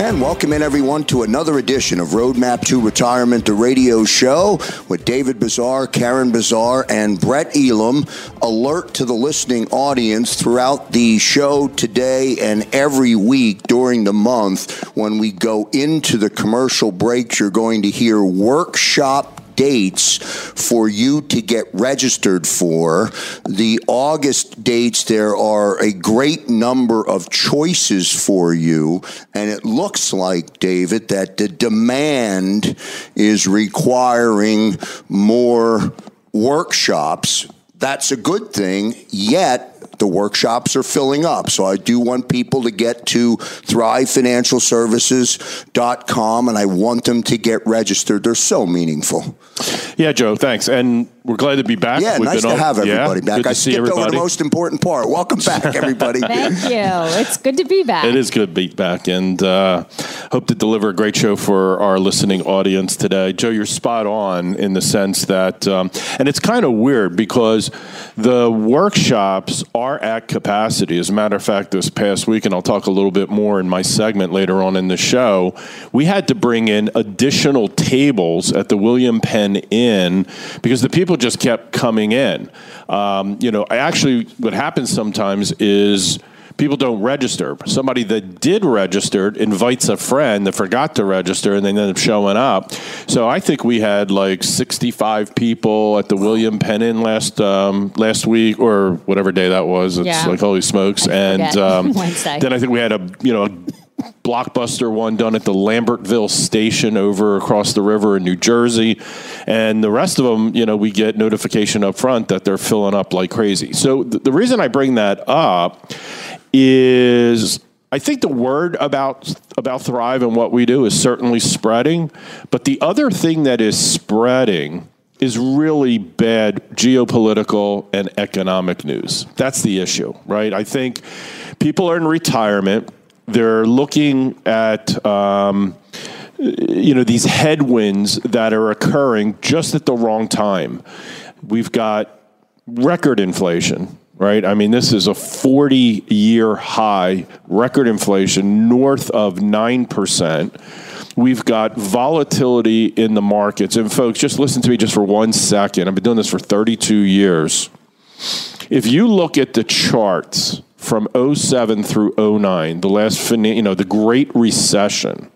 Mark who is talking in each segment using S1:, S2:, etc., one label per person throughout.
S1: And welcome in everyone to another edition of Roadmap to Retirement, the radio show with David Bazaar, Karen Bazaar, and Brett Elam. Alert to the listening audience throughout the show today and every week during the month when we go into the commercial breaks. You're going to hear workshop dates for you to get registered for. The August dates, there are a great number of choices for you. And it looks like, David, that the demand is requiring more workshops. That's a good thing, yet the workshops are filling up. So I do want people to get to thrivefinancialservices.com and I want them to get registered. They're so meaningful.
S2: Yeah, Joe, thanks. And we're glad to be back.
S1: Yeah,
S2: We've
S1: nice to
S2: on,
S1: have everybody
S2: yeah,
S1: back. I skipped
S2: everybody.
S1: over the most important part. Welcome back, everybody.
S3: Thank you. It's good to be back.
S2: It is good to be back, and uh, hope to deliver a great show for our listening audience today. Joe, you're spot on in the sense that, um, and it's kind of weird because the workshops are at capacity. As a matter of fact, this past week, and I'll talk a little bit more in my segment later on in the show, we had to bring in additional tables at the William Penn Inn because the people just kept coming in. Um, you know, actually, what happens sometimes is people don't register. Somebody that did register invites a friend that forgot to register and they end up showing up. So I think we had like 65 people at the William Penn Inn last um, last week or whatever day that was. It's
S3: Yeah.
S2: like holy smokes. And um, then I think we had a you know. A, blockbuster one done at the Lambertville station over across the river in New Jersey. And the rest of them, you know, we get notification up front that they're filling up like crazy. So th- the reason I bring that up is I think the word about about Thrive and what we do is certainly spreading, but the other thing that is spreading is really bad geopolitical and economic news. That's the issue, right? I think people are in retirement. They're looking at um, you know these headwinds that are occurring just at the wrong time. We've got record inflation, right? I mean, this is a 40 year high record inflation north of 9%. We've got volatility in the markets. And folks, just listen to me just for one second. I've been doing this for 32 years. If you look at the charts from 07 through 09, the last, you know, the Great Recession,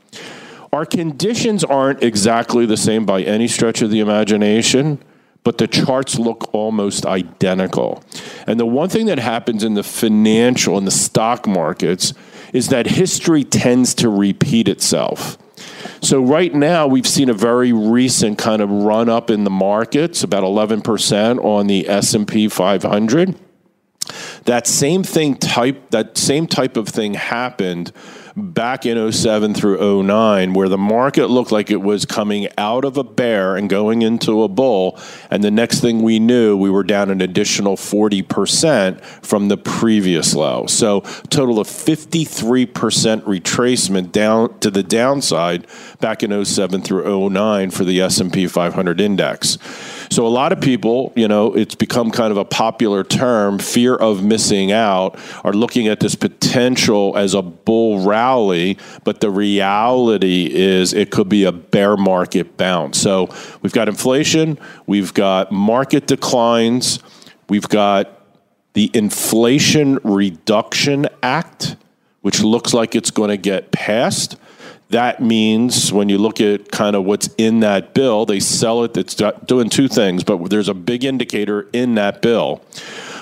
S2: our conditions aren't exactly the same by any stretch of the imagination, but the charts look almost identical. And the one thing that happens in the financial and the stock markets is that history tends to repeat itself. So right now we've seen a very recent kind of run up in the markets, about 11% on the S&P 500 that same thing type that same type of thing happened back in 07 through 09 where the market looked like it was coming out of a bear and going into a bull. And the next thing we knew we were down an additional 40% from the previous low. So total of 53% retracement down to the downside back in 07 through 09 for the S&P 500 index so a lot of people, you know, it's become kind of a popular term, fear of missing out, are looking at this potential as a bull rally, but the reality is it could be a bear market bounce. So we've got inflation, we've got market declines, we've got the Inflation Reduction Act, which looks like it's going to get passed. That means when you look at kind of what's in that bill, they sell it. It's doing two things, but there's a big indicator in that bill.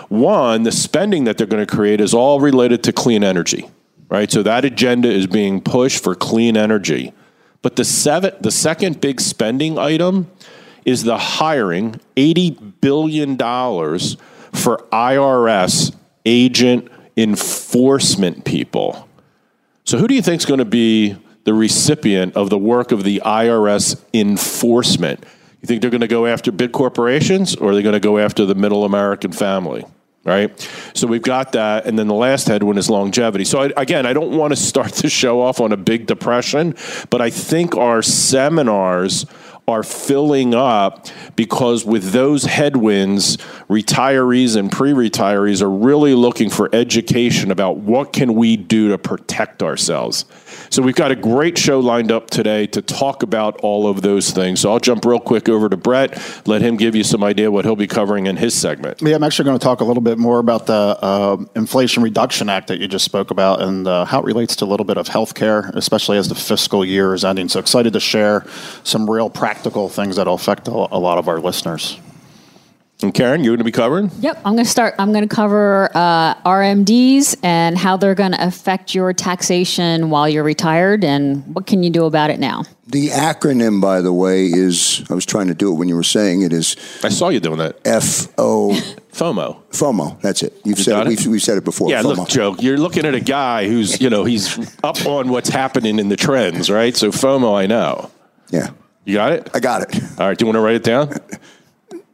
S2: One, the spending that they're going to create is all related to clean energy, right? So that agenda is being pushed for clean energy. But the seven, the second big spending item is the hiring $80 billion for IRS agent enforcement people. So, who do you think is going to be the recipient of the work of the IRS enforcement? You think they're going to go after big corporations or are they going to go after the middle American family? Right? So we've got that. And then the last headwind is longevity. So, I, again, I don't want to start the show off on a big depression, but I think our seminars are filling up because with those headwinds, retirees and pre-retirees are really looking for education about what can we do to protect ourselves. So we've got a great show lined up today to talk about all of those things. So I'll jump real quick over to Brett, let him give you some idea what he'll be covering in his segment.
S4: Yeah, I'm actually going to talk a little bit more about the uh, Inflation Reduction Act that you just spoke about and uh, how it relates to a little bit of healthcare, especially as the fiscal year is ending. So excited to share some real practical things that will affect a lot of our listeners.
S2: And Karen, you're going to be covering?
S3: Yep, I'm going to start. I'm going to cover uh, RMDs and how they're going to affect your taxation while you're retired, and what can you do about it now.
S1: The acronym, by the way, is I was trying to do it when you were saying it is.
S2: I saw you doing that.
S1: F O
S2: FOMO.
S1: FOMO. That's it. You've you said it. We've, we've, said it before.
S2: Yeah,
S1: FOMO.
S2: look, Joe, you're looking at a guy who's you know he's up on what's happening in the trends, right? So FOMO, I know.
S1: Yeah.
S2: You got it.
S1: I got it.
S2: All right. Do you want to write it down?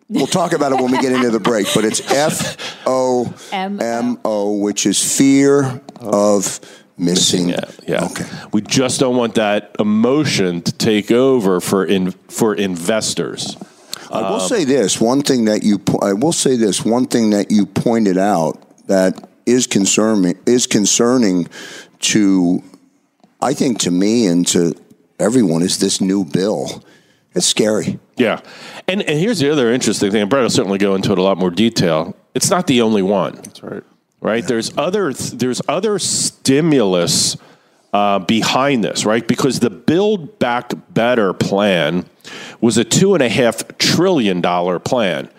S1: We'll talk about it when we get into the break, but it's F O M O, which is fear of missing.
S2: Yeah, yeah. Okay. We just don't want that emotion to take over for in for investors.
S1: I will um, say this one thing that you. I will say this one thing that you pointed out that is concerning is concerning to, I think to me and to everyone is this new bill. It's scary.
S2: Yeah. And, and here's the other interesting thing, and Brett will certainly go into it a lot more detail. It's not the only one.
S4: That's right.
S2: Right? Yeah. There's other there's other stimulus uh, behind this, right? Because the Build Back Better plan was a two and a half trillion dollar plan.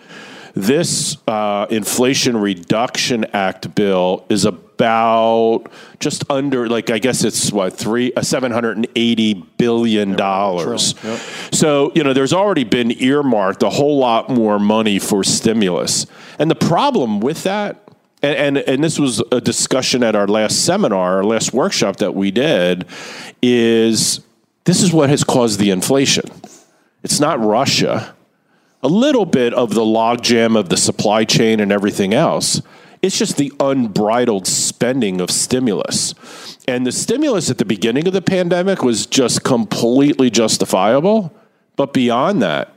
S2: This uh, Inflation Reduction Act bill is about just under, like I guess it's what three, uh, seven hundred and eighty billion dollars. Yep. So you know, there's already been earmarked a whole lot more money for stimulus, and the problem with that and, and, and this was a discussion at our last seminar, our last workshop that we did, is this is what has caused the inflation. It's not Russia a little bit of the logjam of the supply chain and everything else. It's just the unbridled spending of stimulus. And the stimulus at the beginning of the pandemic was just completely justifiable. But beyond that,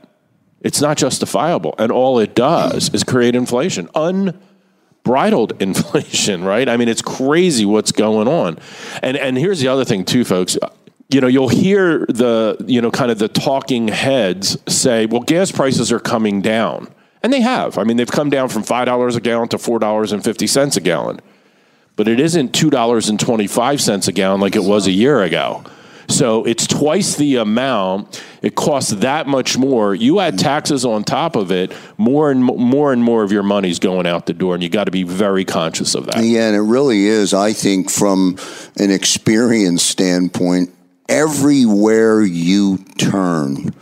S2: it's not justifiable. And all it does is create inflation, unbridled inflation, right? I mean, it's crazy what's going on. And, and here's the other thing, too, folks you know, you'll hear the, you know, kind of the talking heads say, well, gas prices are coming down. And they have. I mean, they've come down from $5 a gallon to $4.50 a gallon. But it isn't $2.25 a gallon like it was a year ago. So it's twice the amount. It costs that much more. You add taxes on top of it, more and more and more of your money's going out the door, and you got to be very conscious of that.
S1: Yeah, and it really is. I think from an experience standpoint, everywhere you turn,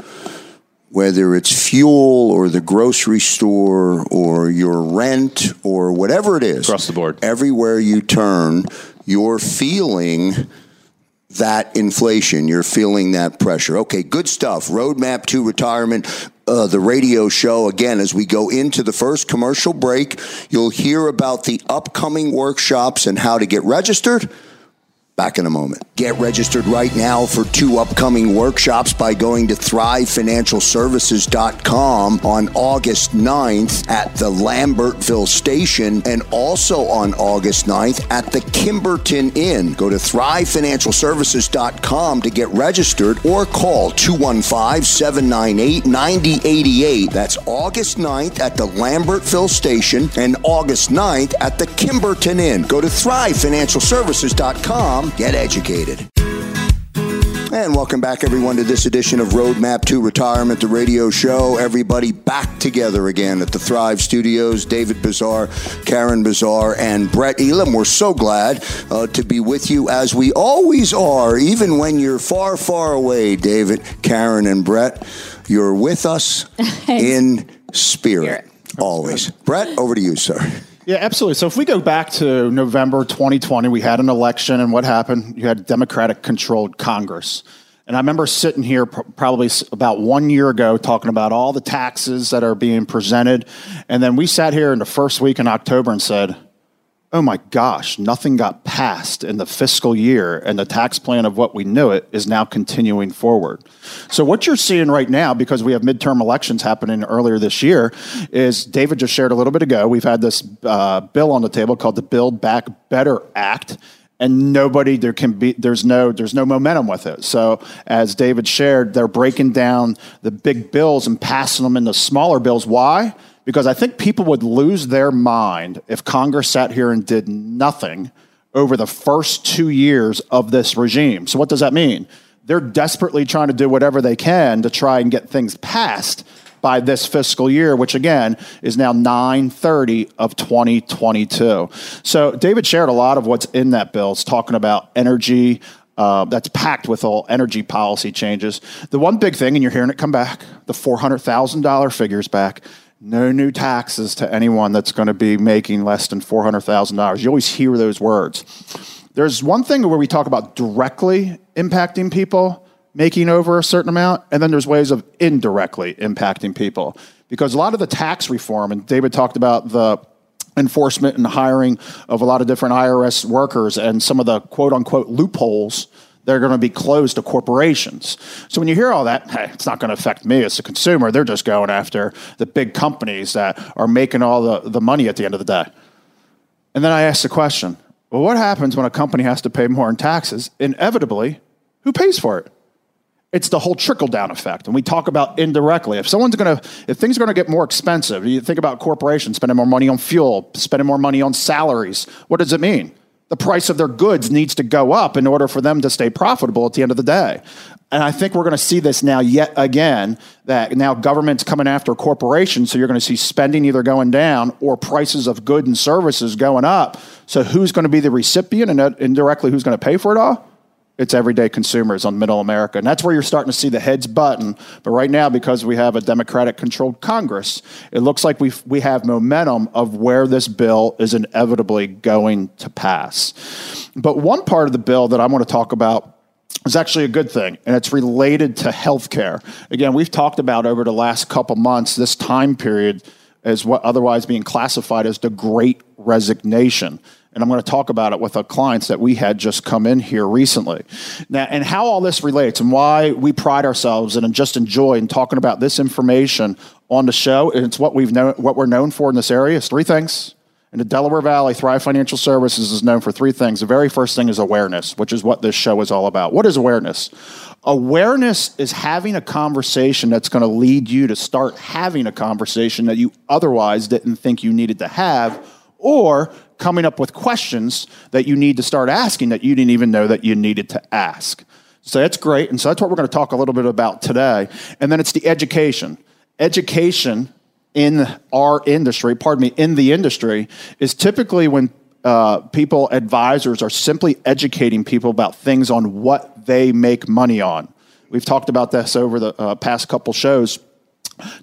S1: whether it's fuel or the grocery store or your rent or whatever it is.
S2: Across the board.
S1: Everywhere you turn, you're feeling that inflation. You're feeling that pressure. Okay, good stuff. Roadmap to retirement. Uh, the radio show again as we go into the first commercial break. You'll hear about the upcoming workshops and how to get registered. Back in a moment. Get registered right now for two upcoming workshops by going to thrivefinancialservices.com on August 9th at the Lambertville Station and also on August 9th at the Kimberton Inn. Go to thrivefinancialservices.com to get registered or call 215 798 9088. That's August 9th at the Lambertville Station and August 9th at the Kimberton Inn. Go to thrivefinancialservices.com Get educated. And welcome back, everyone, to this edition of Roadmap to Retirement, the radio show. Everybody back together again at the Thrive Studios. David Bazaar, Karen Bazaar, and Brett Elam. We're so glad uh, to be with you as we always are, even when you're far, far away, David, Karen, and Brett. You're with us in spirit, always. Brett, over to you, sir.
S4: Yeah, absolutely. So if we go back to November 2020, we had an election, and what happened? You had Democratic controlled Congress. And I remember sitting here probably about one year ago talking about all the taxes that are being presented. And then we sat here in the first week in October and said, oh my gosh, nothing got passed in the fiscal year, and the tax plan of what we knew it is now continuing forward. So, what you're seeing right now, because we have midterm elections happening earlier this year, is David just shared a little bit ago. We've had this uh, bill on the table called the Build Back Better Act and nobody there can be there's no there's no momentum with it so as david shared they're breaking down the big bills and passing them into smaller bills why because I think people would lose their mind if Congress sat here and did nothing over the first two years of this regime. So, what does that mean? They're desperately trying to do whatever they can to try and get things passed by this fiscal year, which again is now 930 of 2022. So David shared a lot of what's in that bill. It's talking about energy. Uh, that's packed with all energy policy changes. The one big thing, and you're hearing it come back, the $400,000 figures back no new taxes to anyone that's going to be making less than $400,000. You always hear those words. There's one thing where we talk about directly impacting people making over a certain amount, and then there's ways of indirectly impacting people. Because a lot of the tax reform, and David talked about the enforcement and hiring of a lot of different IRS workers and some of the quote unquote loopholes they're going to be closed to corporations. So when you hear all that, hey, it's not going to affect me as a consumer. They're just going after the big companies that are making all the, the money at the end of the day. And then I ask the question well, what happens when a company has to pay more in taxes? Inevitably, who pays for it? It's the whole trickle down effect. And we talk about indirectly. If someone's going to, if things are going to get more expensive, you think about corporations spending more money on fuel, spending more money on salaries. What does it mean? The price of their goods needs to go up in order for them to stay profitable at the end of the day. And I think we're going to see this now yet again that now government's coming after corporations. So you're going to see spending either going down or prices of goods and services going up. So who's going to be the recipient and indirectly who's going to pay for it all? It's everyday consumers on middle America. And that's where you're starting to see the heads button. But right now, because we have a Democratic controlled Congress, it looks like we we have momentum of where this bill is inevitably going to pass. But one part of the bill that I want to talk about is actually a good thing, and it's related to healthcare. Again, we've talked about over the last couple months this time period as what otherwise being classified as the great resignation and I'm going to talk about it with the clients that we had just come in here recently. Now, and how all this relates and why we pride ourselves and just enjoy in talking about this information on the show. And it's what we've known, what we're known for in this area is three things. In the Delaware Valley, Thrive Financial Services is known for three things. The very first thing is awareness, which is what this show is all about. What is awareness? Awareness is having a conversation that's going to lead you to start having a conversation that you otherwise didn't think you needed to have, or coming up with questions that you need to start asking that you didn't even know that you needed to ask. So that's great. And so that's what we're going to talk a little bit about today. And then it's the education. Education in our industry, pardon me, in the industry, is typically when uh, people, advisors, are simply educating people about things on what they make money on. We've talked about this over the uh, past couple shows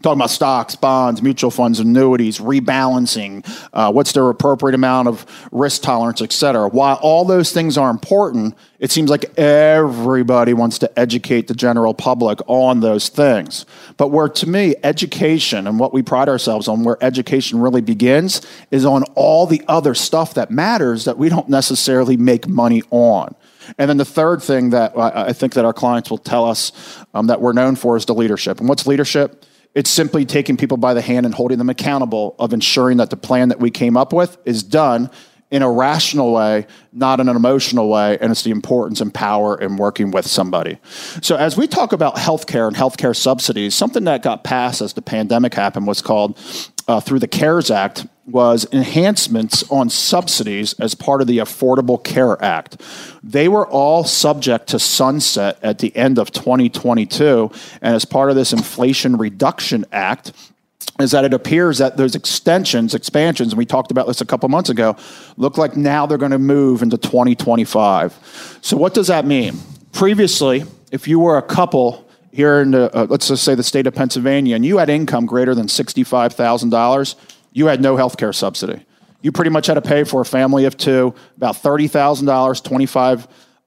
S4: talking about stocks, bonds, mutual funds, annuities, rebalancing, uh, what's their appropriate amount of risk tolerance, et cetera. While all those things are important, it seems like everybody wants to educate the general public on those things. But where, to me, education and what we pride ourselves on, where education really begins, is on all the other stuff that matters that we don't necessarily make money on. And then the third thing that I think that our clients will tell us um, that we're known for is the leadership. And what's leadership? It's simply taking people by the hand and holding them accountable of ensuring that the plan that we came up with is done in a rational way, not in an emotional way, and it's the importance and power in working with somebody. So, as we talk about healthcare and healthcare subsidies, something that got passed as the pandemic happened was called uh, through the CARES Act was enhancements on subsidies as part of the Affordable Care Act. They were all subject to sunset at the end of 2022, and as part of this Inflation Reduction Act, is that it appears that those extensions, expansions, and we talked about this a couple months ago, look like now they're going to move into 2025. So, what does that mean? Previously, if you were a couple here in the, uh, let's just say the state of Pennsylvania, and you had income greater than $65,000, you had no health care subsidy. You pretty much had to pay for a family of two about $30,000,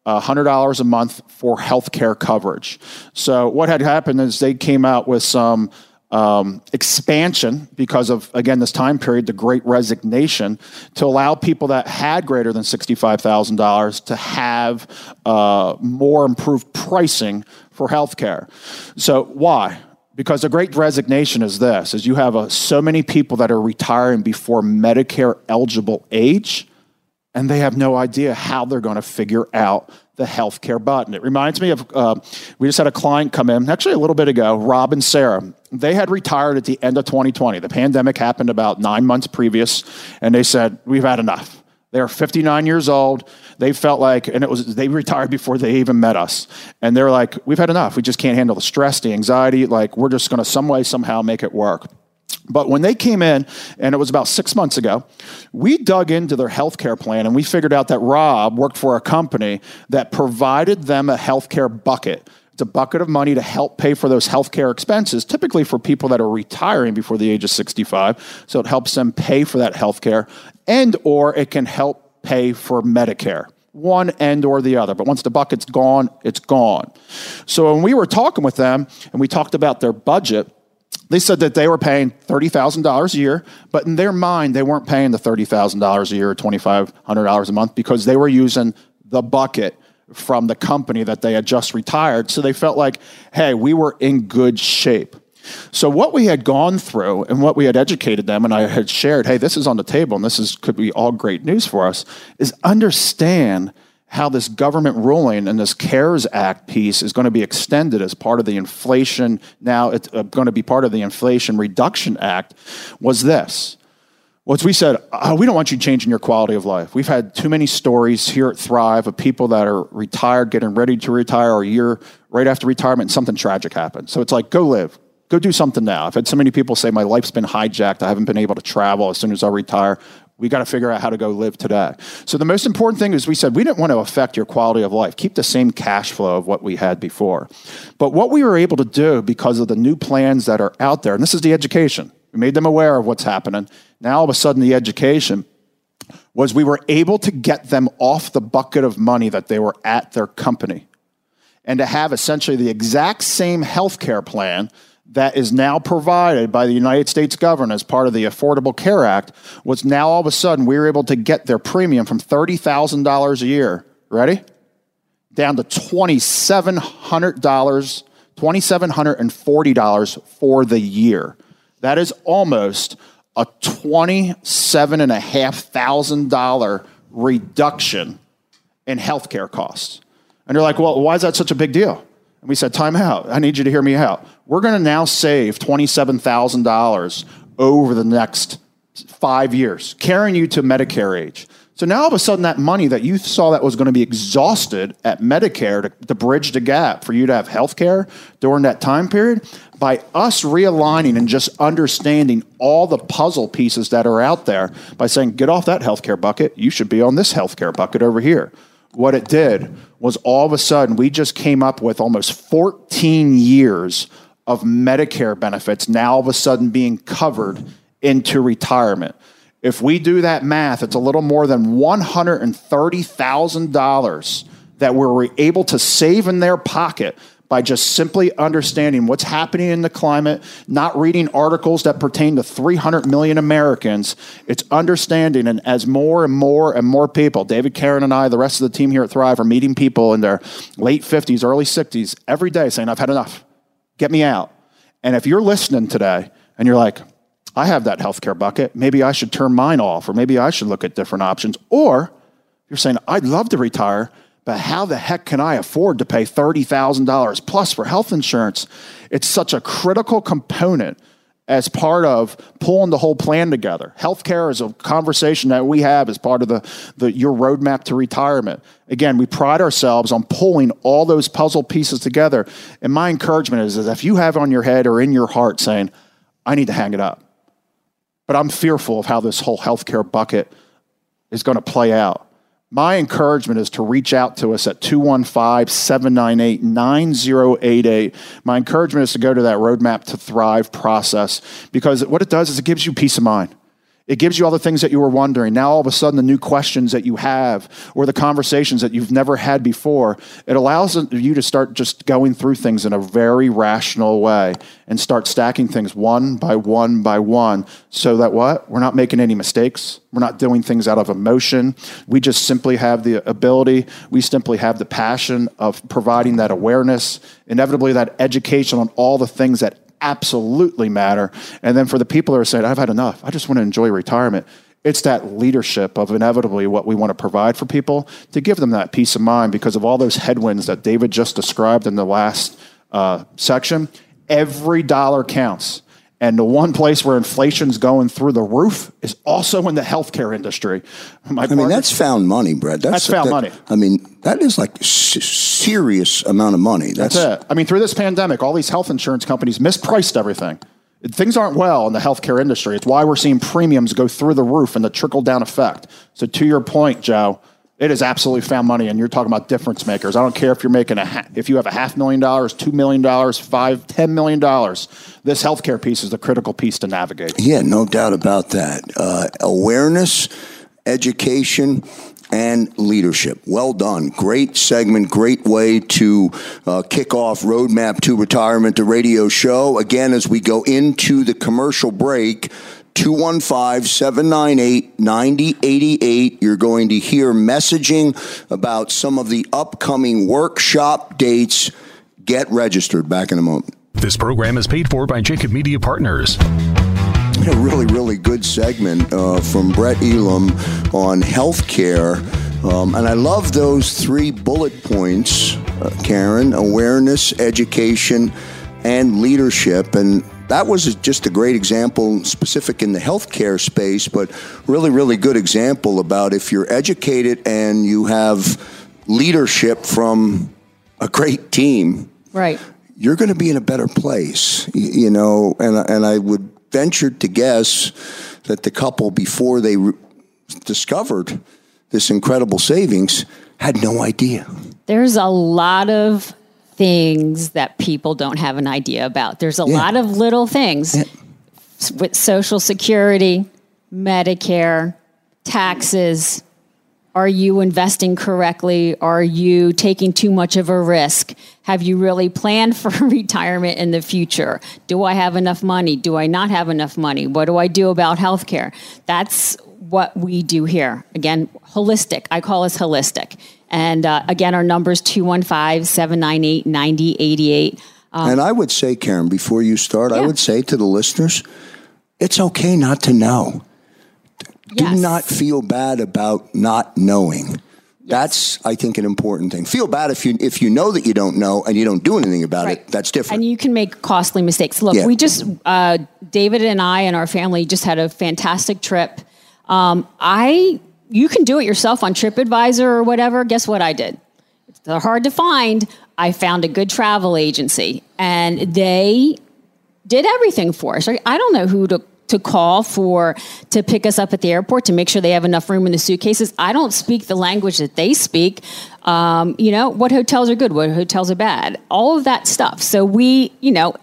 S4: $2,500 uh, a month for health care coverage. So, what had happened is they came out with some um, expansion because of, again, this time period, the great resignation, to allow people that had greater than $65,000 to have uh, more improved pricing for health care. So, why? Because the great resignation is this, is you have uh, so many people that are retiring before Medicare eligible age, and they have no idea how they're going to figure out the healthcare button. It reminds me of uh, we just had a client come in actually a little bit ago, Rob and Sarah. They had retired at the end of 2020. The pandemic happened about nine months previous, and they said, We've had enough. They're 59 years old. They felt like, and it was, they retired before they even met us. And they're like, We've had enough. We just can't handle the stress, the anxiety. Like, we're just going to some way, somehow make it work. But when they came in, and it was about six months ago, we dug into their healthcare plan and we figured out that Rob worked for a company that provided them a healthcare bucket. It's a bucket of money to help pay for those healthcare expenses, typically for people that are retiring before the age of 65. So it helps them pay for that healthcare, and or it can help pay for Medicare one end or the other. But once the bucket's gone, it's gone. So when we were talking with them and we talked about their budget, they said that they were paying $30,000 a year, but in their mind, they weren't paying the $30,000 a year or $2,500 a month because they were using the bucket from the company that they had just retired. So they felt like, hey, we were in good shape. So what we had gone through and what we had educated them and I had shared, hey, this is on the table and this is could be all great news for us, is understand how this government ruling and this CARES Act piece is going to be extended as part of the inflation, now it's uh, going to be part of the Inflation Reduction Act, was this. Was we said, oh, we don't want you changing your quality of life. We've had too many stories here at Thrive of people that are retired, getting ready to retire, or a year right after retirement, something tragic happened. So it's like, go live, go do something now. I've had so many people say, my life's been hijacked. I haven't been able to travel as soon as I retire. We got to figure out how to go live today. So the most important thing is we said we didn't want to affect your quality of life. Keep the same cash flow of what we had before. But what we were able to do because of the new plans that are out there, and this is the education. We made them aware of what's happening. Now all of a sudden the education was we were able to get them off the bucket of money that they were at their company and to have essentially the exact same health care plan that is now provided by the United States government as part of the Affordable Care Act was now all of a sudden we were able to get their premium from $30,000 a year, ready? Down to $2,700, $2,740 for the year. That is almost a $27,500 reduction in healthcare costs. And you're like, well, why is that such a big deal? And we said, time out. I need you to hear me out. We're going to now save $27,000 over the next five years, carrying you to Medicare age. So now all of a sudden, that money that you saw that was going to be exhausted at Medicare to, to bridge the gap for you to have health care during that time period, by us realigning and just understanding all the puzzle pieces that are out there, by saying, get off that healthcare bucket, you should be on this healthcare bucket over here what it did was all of a sudden we just came up with almost 14 years of Medicare benefits now all of a sudden being covered into retirement. If we do that math, it's a little more than $130,000 that we're able to save in their pocket by just simply understanding what's happening in the climate, not reading articles that pertain to 300 million Americans. It's understanding, and as more and more and more people, David, Karen, and I, the rest of the team here at Thrive, are meeting people in their late 50s, early 60s every day saying, I've had enough. Get me out. And if you're listening today and you're like, I have that healthcare bucket. Maybe I should turn mine off, or maybe I should look at different options. Or you're saying, I'd love to retire, but how the heck can I afford to pay $30,000 plus for health insurance? It's such a critical component as part of pulling the whole plan together. Healthcare is a conversation that we have as part of the, the your roadmap to retirement. Again, we pride ourselves on pulling all those puzzle pieces together. And my encouragement is, is if you have on your head or in your heart saying, I need to hang it up, but I'm fearful of how this whole healthcare bucket is going to play out my encouragement is to reach out to us at 215 798 9088. My encouragement is to go to that Roadmap to Thrive process because what it does is it gives you peace of mind. It gives you all the things that you were wondering. Now, all of a sudden, the new questions that you have or the conversations that you've never had before, it allows you to start just going through things in a very rational way and start stacking things one by one by one so that what? We're not making any mistakes. We're not doing things out of emotion. We just simply have the ability, we simply have the passion of providing that awareness, inevitably, that education on all the things that absolutely matter. And then for the people that are saying, I've had enough, I just want to enjoy retirement. It's that leadership of inevitably what we want to provide for people to give them that peace of mind because of all those headwinds that David just described in the last uh, section. Every dollar counts. And the one place where inflation's going through the roof is also in the healthcare industry.
S1: My I mean, that's found money, Brett.
S4: That's, that's found
S1: that,
S4: money.
S1: I mean, that is like s- serious amount of money.
S4: That's, that's it. I mean, through this pandemic, all these health insurance companies mispriced everything. Things aren't well in the healthcare industry. It's why we're seeing premiums go through the roof and the trickle down effect. So, to your point, Joe, it is absolutely found money, and you're talking about difference makers. I don't care if you're making a if you have a half million dollars, two million dollars, five, ten million dollars. This healthcare piece is the critical piece to navigate.
S1: Yeah, no doubt about that. Uh, awareness, education, and leadership. Well done. Great segment. Great way to uh, kick off Roadmap to Retirement, the radio show. Again, as we go into the commercial break. 215 798 9088. You're going to hear messaging about some of the upcoming workshop dates. Get registered. Back in a moment.
S5: This program is paid for by Jacob Media Partners.
S1: A really, really good segment uh, from Brett Elam on healthcare. Um, and I love those three bullet points, uh, Karen awareness, education, and leadership. And that was just a great example, specific in the healthcare space, but really, really good example about if you're educated and you have leadership from a great team,
S3: right?
S1: You're going to be in a better place, you know. And and I would venture to guess that the couple before they re- discovered this incredible savings had no idea.
S3: There's a lot of things that people don't have an idea about. There's a yeah. lot of little things yeah. with Social Security, Medicare, taxes. Are you investing correctly? Are you taking too much of a risk? Have you really planned for retirement in the future? Do I have enough money? Do I not have enough money? What do I do about healthcare? That's what we do here. Again, holistic. I call us holistic. And uh, again, our number is 215 798 9088.
S1: Um, and I would say, Karen, before you start, yeah. I would say to the listeners, it's okay not to know. Yes. Do not feel bad about not knowing. That's, I think, an important thing. Feel bad if you if you know that you don't know and you don't do anything about right. it. That's different.
S3: And you can make costly mistakes. Look, yeah. we just uh, David and I and our family just had a fantastic trip. Um, I you can do it yourself on TripAdvisor or whatever. Guess what I did? They're hard to find. I found a good travel agency and they did everything for us. I don't know who to to call for to pick us up at the airport to make sure they have enough room in the suitcases. I don't speak the language that they speak. Um, you know, what hotels are good, what hotels are bad, all of that stuff. So we, you know,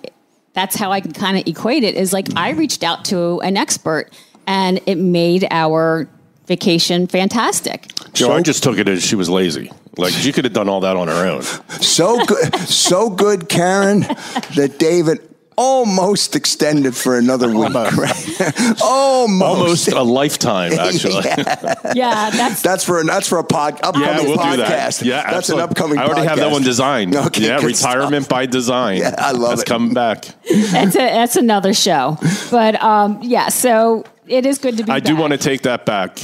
S3: that's how I can kind of equate it is like I reached out to an expert and it made our vacation fantastic.
S2: Joanne just took it as she was lazy. Like she could have done all that on her own.
S1: So good, so good, Karen, that David almost extended for another week. Right? almost.
S2: Almost a lifetime, actually.
S1: yeah.
S3: Yeah, that's
S1: That's for that's for a pod, upcoming
S2: Yeah, we'll do
S1: podcast.
S2: that. Yeah,
S1: that's
S2: absolutely.
S1: an upcoming. Podcast.
S2: I already have that one designed.
S1: Okay,
S2: yeah, retirement
S1: stuff.
S2: by design.
S1: Yeah, I love
S2: That's
S1: it.
S2: coming back.
S3: that's, a, that's another show. But um, yeah, so it is good to be.
S2: I do want to take that back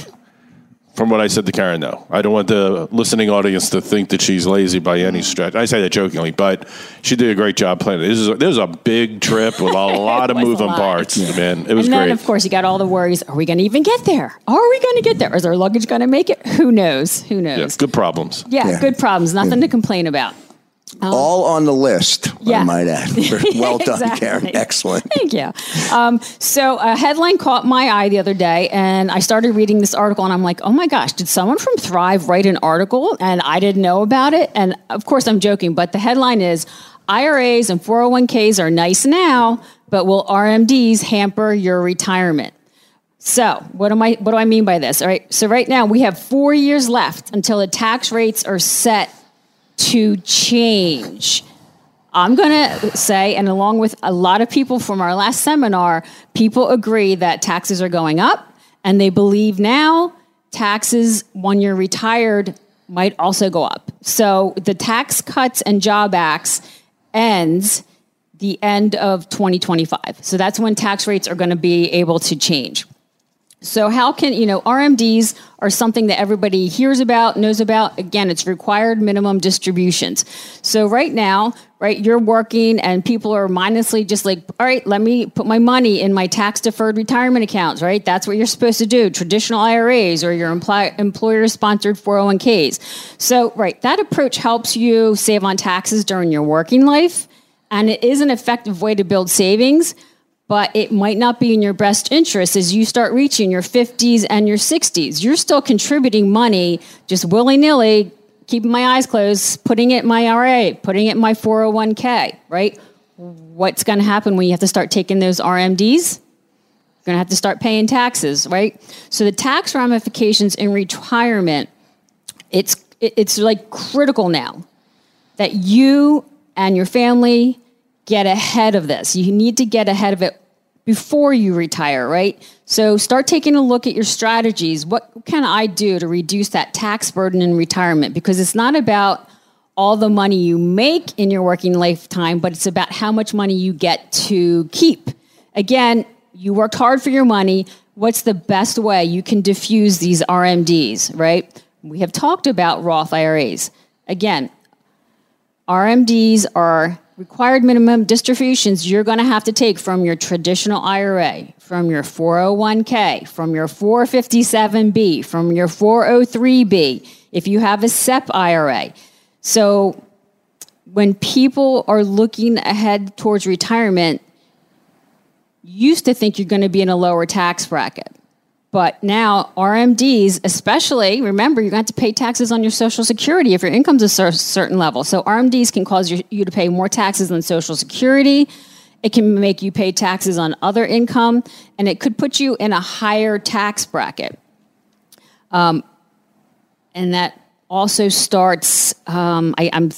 S2: from what I said to Karen, though. I don't want the listening audience to think that she's lazy by any mm. stretch. I say that jokingly, but she did a great job planning. This is a, this is a big trip with a lot of moving
S3: lot.
S2: parts, man. It was
S3: and then,
S2: great.
S3: of course, you got all the worries. Are we going to even get there? Are we going to get there? Is our luggage going to make it? Who knows? Who knows?
S2: yeah, good problems.
S3: Yeah,
S1: Yeah.
S3: good problems. Nothing to complain about.
S1: All on the list.
S3: Yeah.
S1: I might add. Well done,
S3: Exactly.
S1: Karen. Excellent.
S3: Thank you. Um, so a headline caught my eye the other day, and I started reading this article, and I'm like, oh my gosh, did someone from Thrive write an article, and I didn't know about it? And of course, I'm joking, but the headline is IRAs and 401ks are nice now, but will RMDs hamper your retirement? So, what am I what do I mean by this? All right. So right now we have 4 years left until the tax rates are set to change. I'm going to say, and along with a lot of people from our last seminar, people agree that taxes are going up, and they believe now taxes when you're retired might also go up. So the Tax Cuts and Job Acts ends the end of 2025. So that's when tax rates are going to be able to change. So how can, you know, RMDs are something that everybody hears about, knows about. Again, it's required minimum distributions. So right now, right, you're working and people are mindlessly just like, all right, let me put my money in my tax deferred retirement accounts, right? That's what you're supposed to do. Traditional IRAs or your employ- employer sponsored 401ks. So, right, that approach helps you save on taxes during your working life. And it is an effective way to build savings but it might not be in your best interest as you start reaching your 50s and your 60s. You're still contributing money just willy nilly, keeping my eyes closed, putting it in my IRA, putting it in my 401k, right? What's going to happen when you have to start taking those RMDs? You're going to have to start paying taxes, right? So the tax ramifications in retirement, it's it's like critical now that you and your family get ahead of this. You need to get ahead of it before you retire, right? So start taking a look at your strategies. What can I do to reduce that tax burden in retirement? Because it's not about all the money you make in your working lifetime, but it's about how much money you get to keep. Again, you worked hard for your money. What's the best way you can diffuse these RMDs, right? We have talked about Roth IRAs. Again, RMDs are required minimum distributions you're going to have to take from your traditional IRA, from your 401k, from your 457b, from your 403b, if you have a SEP IRA. So when people are looking ahead towards retirement, used to think you're going to be in a lower tax bracket. But now RMDs, especially, remember, you're going to have to pay taxes on your Social Security if your income's a certain level. So RMDs can cause you, to pay more taxes than Social Security. It can make you pay taxes on other income, and it could put you in a higher tax bracket. Um, and that also starts. Um, I, I'm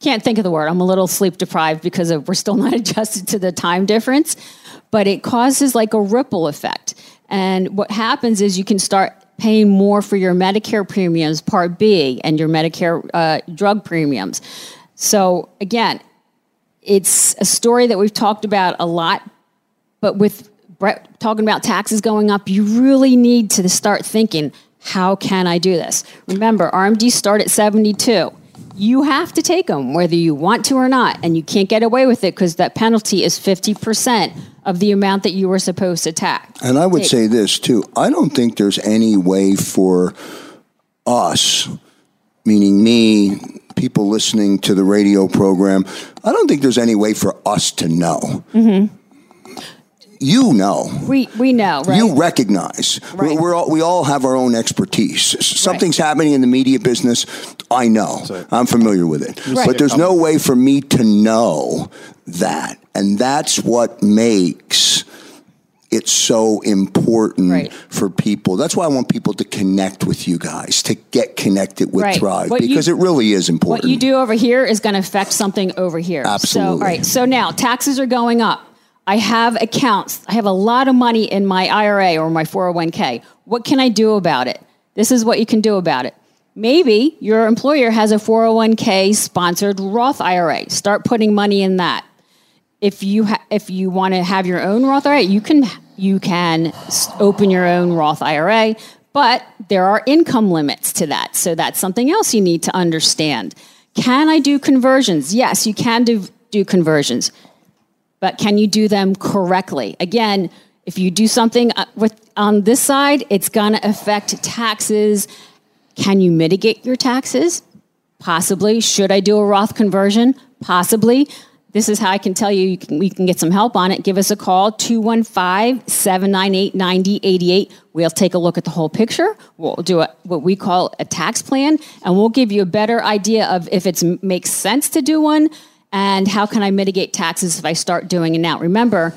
S3: can't think of the word. I'm a little sleep deprived because of, we're still not adjusted to the time difference, but it causes like a ripple effect. And what happens is you can start paying more for your Medicare premiums, Part B, and your Medicare uh, drug premiums. So again, it's a story that we've talked about a lot, but with Brett talking about taxes going up, you really need to start thinking, how can I do this? Remember, RMD start at 72 you have to take them whether you want to or not and you can't get away with it because that penalty is 50% of the amount that you were supposed to tax
S1: And I would
S3: take.
S1: say this too. I don't think there's any way for us, meaning me, people listening to the radio program, I don't think there's any way for us to know.
S3: Mm-hmm.
S1: You know.
S3: we, we know right
S1: You recognize.
S3: Right.
S1: We're, we're all, we all have our own expertise. S- Something's happening in the media business. I know. I'm familiar with it.
S3: Right.
S1: But there's no way for me to know that. And that's what makes it's so important right. for people. That's why I want people to connect with you guys, to get connected with right. Thrive, what because you, it really is important.
S3: What you do over here is going to affect something over here.
S1: Absolutely.
S3: So, all right. So now taxes are going up. I have accounts. I have a lot of money in my IRA or my 401k. What can I do about it? This is what you can do about it. Maybe your employer has a 401k sponsored Roth IRA. Start putting money in that if you ha- if you want to have your own Roth IRA, you can you can open your own Roth IRA, but there are income limits to that. So that's something else you need to understand. Can I do conversions? Yes, you can do do conversions. But can you do them correctly? Again, if you do something uh, with on this side, it's going to affect taxes. Can you mitigate your taxes? Possibly. Should I do a Roth conversion? Possibly. This is how I can tell you, you can, we can get some help on it. Give us a call, 215 798 9088. We'll take a look at the whole picture. We'll do a, what we call a tax plan, and we'll give you a better idea of if it makes sense to do one and how can I mitigate taxes if I start doing it now. Remember,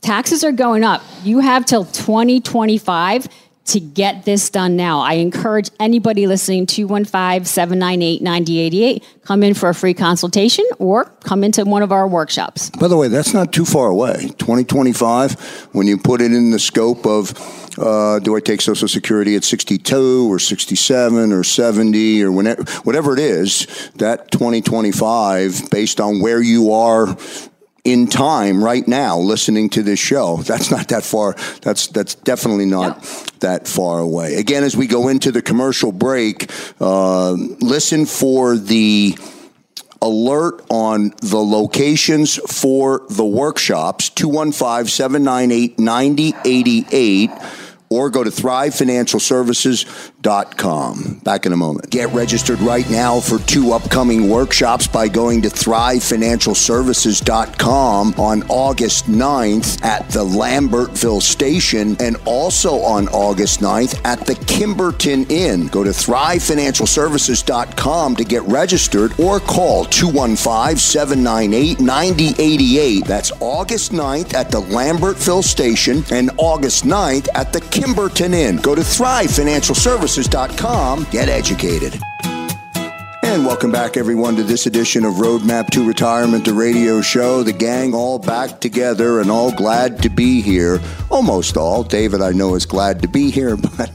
S3: taxes are going up. You have till 2025 to get this done now. I encourage anybody listening 215 798 9088 come in for a free consultation or come into one of our workshops.
S1: By the way, that's not too far away. 2025 when you put it in the scope of uh, do I take Social Security at 62 or 67 or 70 or whenever, whatever it is, that 2025, based on where you are in time right now listening to this show. That's not that far. That's that's definitely not that far away. Again, as we go into the commercial break, uh, listen for the alert on the locations for the workshops 215 798 9088 or go to thrivefinancialservices.com. Back in a moment. Get registered right now for two upcoming workshops by going to thrivefinancialservices.com on August 9th at the Lambertville Station and also on August 9th at the Kimberton Inn. Go to thrivefinancialservices.com to get registered or call 215 798 9088. That's August 9th at the Lambertville Station and August 9th at the Kimberton Inn. Go to thrivefinancialservices.com. Get educated. And welcome back, everyone, to this edition of Roadmap to Retirement, the radio show. The gang all back together and all glad to be here. Almost all. David, I know, is glad to be here, but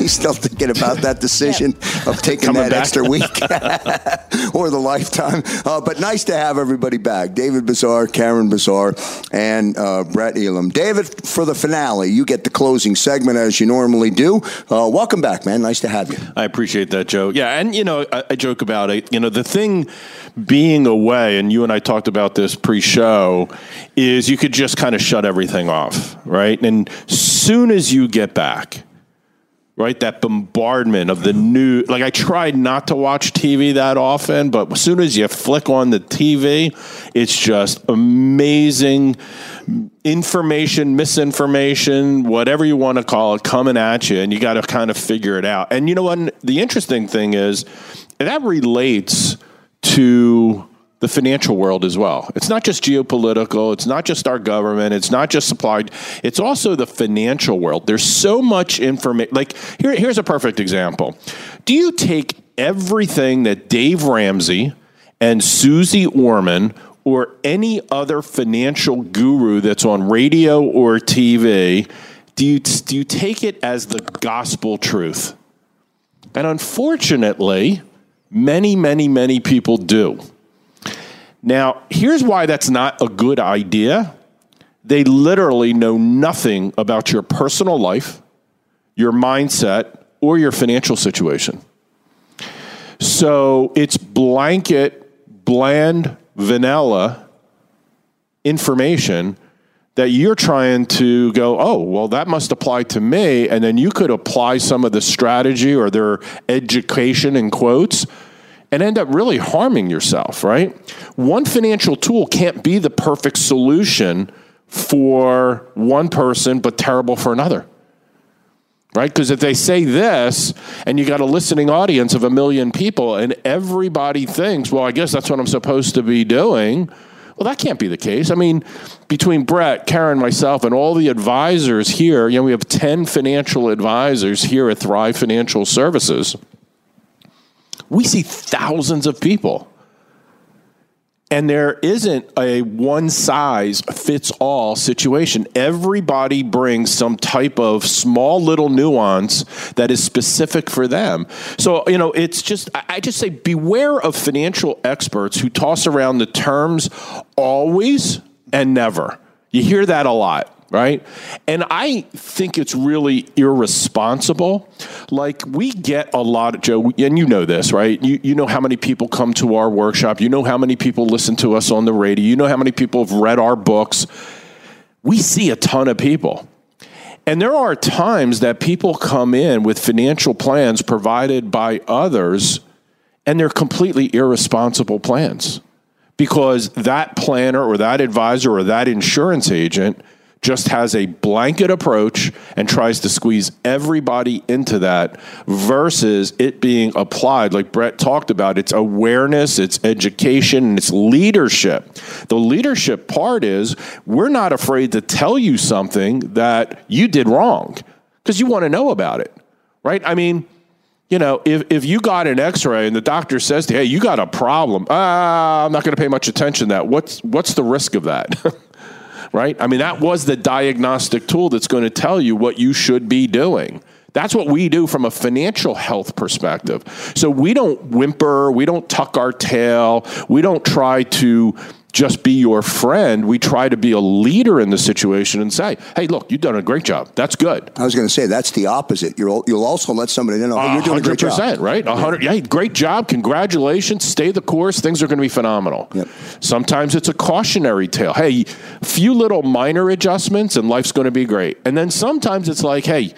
S1: He's still thinking about that decision yep. of taking Coming that back. extra week or the lifetime. Uh, but nice to have everybody back. David Bazaar, Karen Bazaar, and uh, Brett Elam. David, for the finale, you get the closing segment as you normally do. Uh, welcome back, man. Nice to have you.
S2: I appreciate that, Joe. Yeah, and you know, I, I joke about it. You know, the thing being away, and you and I talked about this pre-show, is you could just kind of shut everything off, right? And soon as you get back right? That bombardment of the new. Like I tried not to watch TV that often, but as soon as you flick on the TV, it's just amazing information, misinformation, whatever you want to call it, coming at you, and you got to kind of figure it out. And you know what? The interesting thing is that relates to the financial world as well. It's not just geopolitical, it's not just our government, it's not just supplied, it's also the financial world. There's so much information. Like, here, here's a perfect example. Do you take everything that Dave Ramsey and Suze Orman or any other financial guru that's on radio or TV, do you, do you take it as the gospel truth? And unfortunately, many, many, many people do. Now, here's why that's not a good idea. They literally know nothing about your personal life, your mindset, or your financial situation. So it's blanket, bland, vanilla information that you're trying to go, oh, well, that must apply to me. And then you could apply some of the strategy or their education in quotes and end up really harming yourself, right? One financial tool can't be the perfect solution for one person, but terrible for another. Right? Because if they say this and you got a listening audience of a million people and everybody thinks, well, I guess that's what I'm supposed to be doing, Well, that can't be the case. I mean, between Brett, Karen, myself, and all the advisors here, you know, we have 10 financial advisors here at Thrive Financial Services. We see thousands of people. And there isn't a one size fits all situation. Everybody brings some type of small little nuance that is specific for them. So, you know, it's just, I just say beware of financial experts who toss around the terms always and never. You hear that a lot right? And I think it's really irresponsible. Like we get a lot of Joe, and you know this, right? You you know how many people come to our workshop. You know how many people listen to us on the radio. You know how many people have read our books. We see a ton of people. And there are times that people come in with financial plans provided by others, and they're completely irresponsible plans because that planner or that advisor or that insurance agent just has a blanket approach and tries to squeeze everybody into that versus it being applied like Brett talked about it's awareness it's education and it's leadership the leadership part is we're not afraid to tell you something that you did wrong because you want to know about it right i mean you know, if, if you got an X-ray and the doctor says to "Hey, you got a problem," ah, I'm not going to pay much attention to that. What's what's the risk of that? right? I mean, that was the diagnostic tool that's going to tell you what you should be doing. That's what we do from a financial health perspective. So we don't whimper, we don't tuck our tail, we don't try to just be your friend. We try to be a leader in the situation and say, "Hey, look, you've done a great job. That's good."
S1: I was going to say that's the opposite. You'll you'll also let somebody know hey, you're doing a great job.
S2: Right? hundred. Yeah. Great job. Congratulations. Stay the course. Things are going to be phenomenal. Yep. Sometimes it's a cautionary tale. Hey, few little minor adjustments and life's going to be great. And then sometimes it's like, "Hey,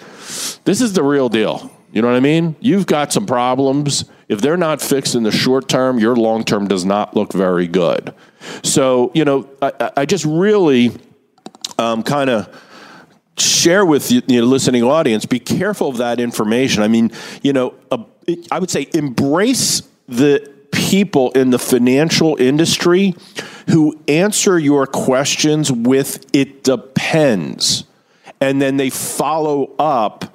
S2: this is the real deal." You know what I mean? You've got some problems. If they're not fixed in the short term, your long term does not look very good. So, you know, I, I just really um, kind of share with you, the listening audience be careful of that information. I mean, you know, I would say embrace the people in the financial industry who answer your questions with it depends. And then they follow up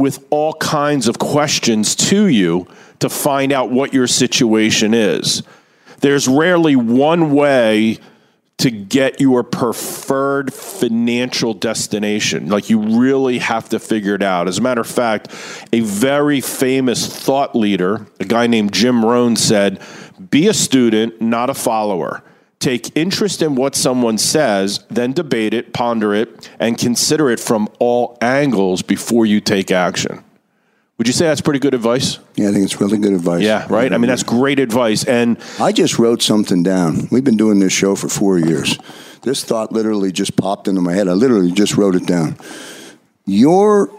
S2: with all kinds of questions to you to find out what your situation is there's rarely one way to get your preferred financial destination. Like you really have to figure it out. As a matter of fact, a very famous thought leader, a guy named Jim Rohn, said, Be a student, not a follower. Take interest in what someone says, then debate it, ponder it, and consider it from all angles before you take action. Would you say that's pretty good advice?
S1: Yeah, I think it's really good advice.
S2: Yeah, right. I mean, that's great advice. And
S1: I just wrote something down. We've been doing this show for four years. This thought literally just popped into my head. I literally just wrote it down. Your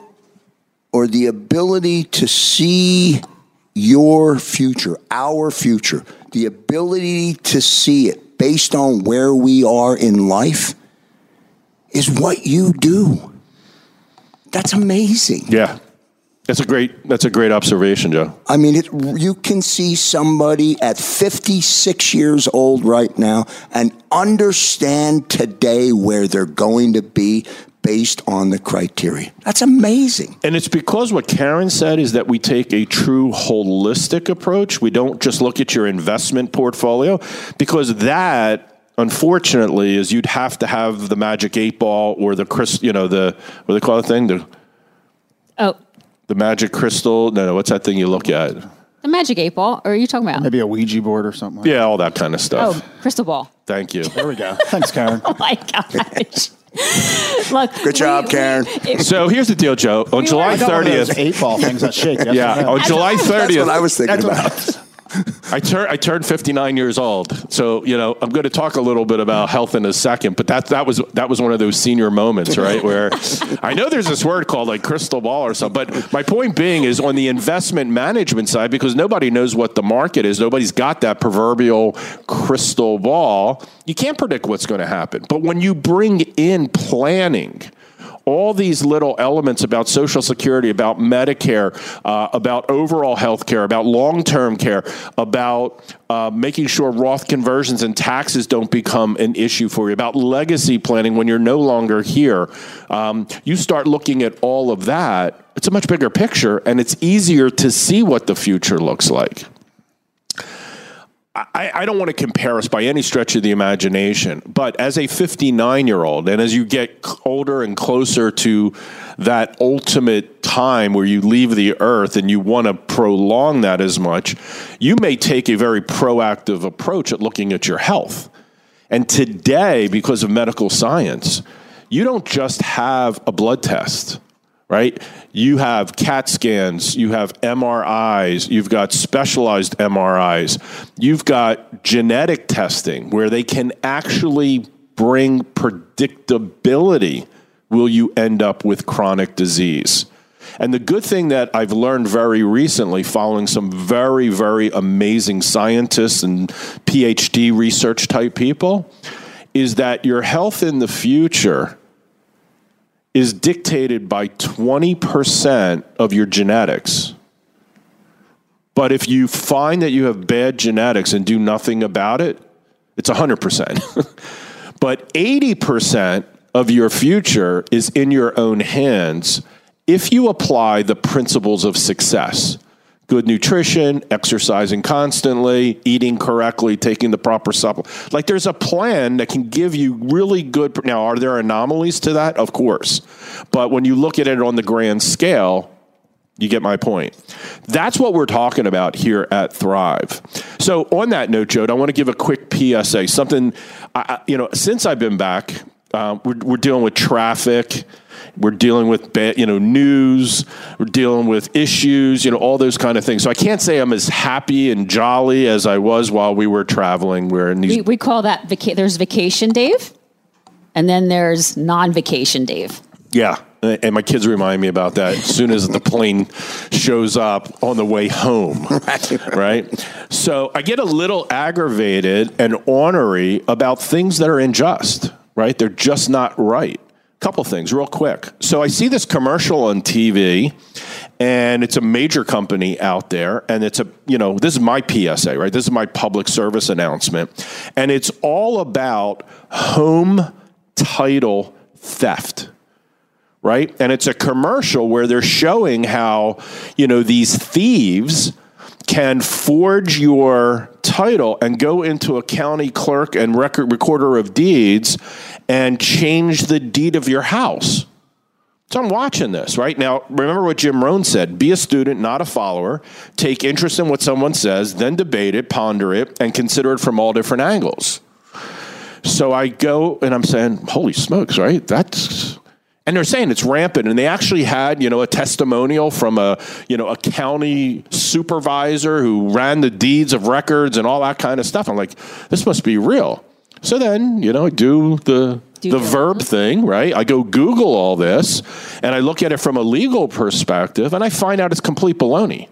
S1: or the ability to see your future, our future, the ability to see it based on where we are in life is what you do. That's amazing.
S2: Yeah. That's a great. That's a great observation, Joe.
S1: I mean, it, you can see somebody at 56 years old right now and understand today where they're going to be based on the criteria. That's amazing.
S2: And it's because what Karen said is that we take a true holistic approach. We don't just look at your investment portfolio because that unfortunately is you'd have to have the magic eight ball or the Chris, you know, the what do they call the thing? The
S3: Oh,
S2: the magic crystal. No, no, what's that thing you look at?
S3: The magic eight ball, or are you talking about?
S4: Maybe a Ouija board or something. Like
S2: yeah, all that kind of stuff.
S3: Oh, crystal ball.
S2: Thank you.
S4: There we go. Thanks, Karen.
S3: oh my gosh. Look,
S1: good job, we, Karen.
S2: We, it, so here's the deal, Joe. On we July 30th,
S4: eight ball things that shake.
S2: yeah, on July 30th. That's
S1: what I was thinking about.
S2: I turn I turned 59 years old, so you know I'm going to talk a little bit about health in a second. But that that was that was one of those senior moments, right? Where I know there's this word called like crystal ball or something. But my point being is on the investment management side, because nobody knows what the market is, nobody's got that proverbial crystal ball. You can't predict what's going to happen. But when you bring in planning all these little elements about Social Security, about Medicare, uh, about overall health care, about long term care, about uh, making sure Roth conversions and taxes don't become an issue for you, about legacy planning when you're no longer here. Um, you start looking at all of that, it's a much bigger picture, and it's easier to see what the future looks like. I, I, don't want to compare us by any stretch of the imagination, but as a 59 year old, and as you get older and closer to that ultimate time where you leave the earth and you want to prolong that as much, you may take a very proactive approach at looking at your health. And today, because of medical science, you don't just have a blood test right? You have CAT scans, you have MRIs, you've got specialized MRIs, you've got genetic testing where they can actually bring predictability. Will you end up with chronic disease? And the good thing that I've learned very recently, following some very, very amazing scientists and PhD research type people, is that your health in the future is dictated by 20% of your genetics. But if you find that you have bad genetics and do nothing about it, it's 100%. but 80% of your future is in your own hands if you apply the principles of success good nutrition, exercising constantly, eating correctly, taking the proper supplement. Like there's a plan that can give you really good. Now, are there anomalies to that? Of course. But when you look at it on the grand scale, you get my point. That's what we're talking about here at Thrive. So, on that note, Jode, I want to give a quick PSA. Something, I, you know, since I've been back, uh, we're, we're dealing with traffic we're dealing with bad, you know news. We're dealing with issues. You know all those kind of things. So I can't say I'm as happy and jolly as I was while we were traveling. We're in these.
S3: We, we call that vaca- there's vacation Dave, and then there's non-vacation Dave.
S2: Yeah. And my kids remind me about that as soon as the plane shows up on the way home. right. right. So I get a little aggravated and ornery about things that are unjust, right? They're just not right couple things real quick. So I see this commercial on TV and it's a major company out there and it's a you know this is my PSA, right? This is my public service announcement and it's all about home title theft. Right? And it's a commercial where they're showing how, you know, these thieves can forge your title and go into a county clerk and record recorder of deeds and change the deed of your house. So I'm watching this right now. Remember what Jim Rohn said be a student, not a follower. Take interest in what someone says, then debate it, ponder it, and consider it from all different angles. So I go and I'm saying, holy smokes, right? That's and they're saying it's rampant. And they actually had you know a testimonial from a you know a county supervisor who ran the deeds of records and all that kind of stuff. I'm like this must be real. So then you know do the do the verb thing right? I go google all this and i look at it from a legal perspective and i find out it's complete baloney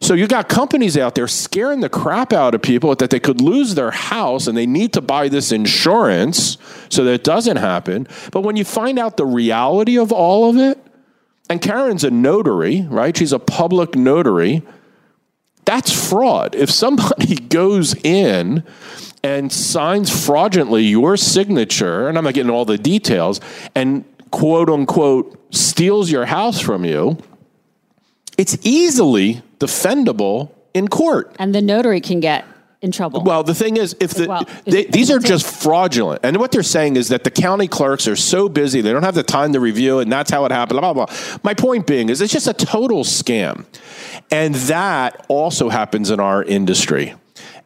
S2: so you got companies out there scaring the crap out of people that they could lose their house and they need to buy this insurance so that it doesn't happen. But when you find out the reality of all of it, and Karen's a notary, right? She's a public notary. That's fraud. If somebody goes in and signs fraudulently your signature, and I'm not getting all the details, and quote unquote steals your house from you, it's easily defendable in court.
S3: And the notary can get in trouble.
S2: Well, the thing is, if the well, they, these are just fraudulent, and what they're saying is that the county clerks are so busy they don't have the time to review and that's how it happened. Blah blah. blah. My point being is, it's just a total scam, and that also happens in our industry.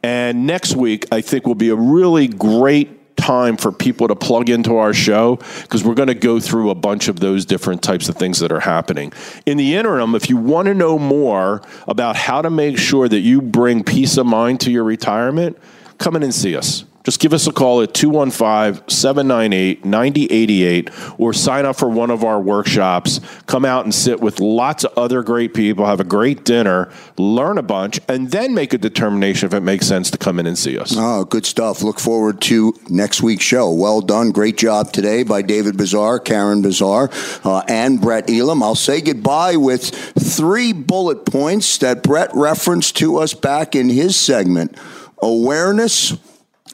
S2: And next week, I think will be a really great time for people to plug into our show because we're going to go through a bunch of those different types of things that are happening. In the interim, if you want to know more about how to make sure that you bring peace of mind to your retirement, come in and see us. Just give us a call at 215 798 9088 or sign up for one of our workshops. Come out and sit with lots of other great people, have a great dinner, learn a bunch, and then make a determination if it makes sense to come in and see us.
S1: Oh, good stuff. Look forward to next week's show. Well done. Great job today by David Bazaar, Karen Bazaar, uh, and Brett Elam. I'll say goodbye with three bullet points that Brett referenced to us back in his segment awareness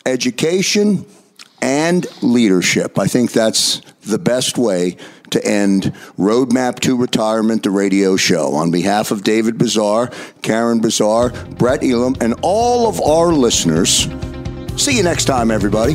S1: education, and leadership. I think that's the best way to end Roadmap to Retirement, the radio show. On behalf of David Bazaar, Karen Bazaar, Brett Elam, and all of our listeners, see you next time, everybody.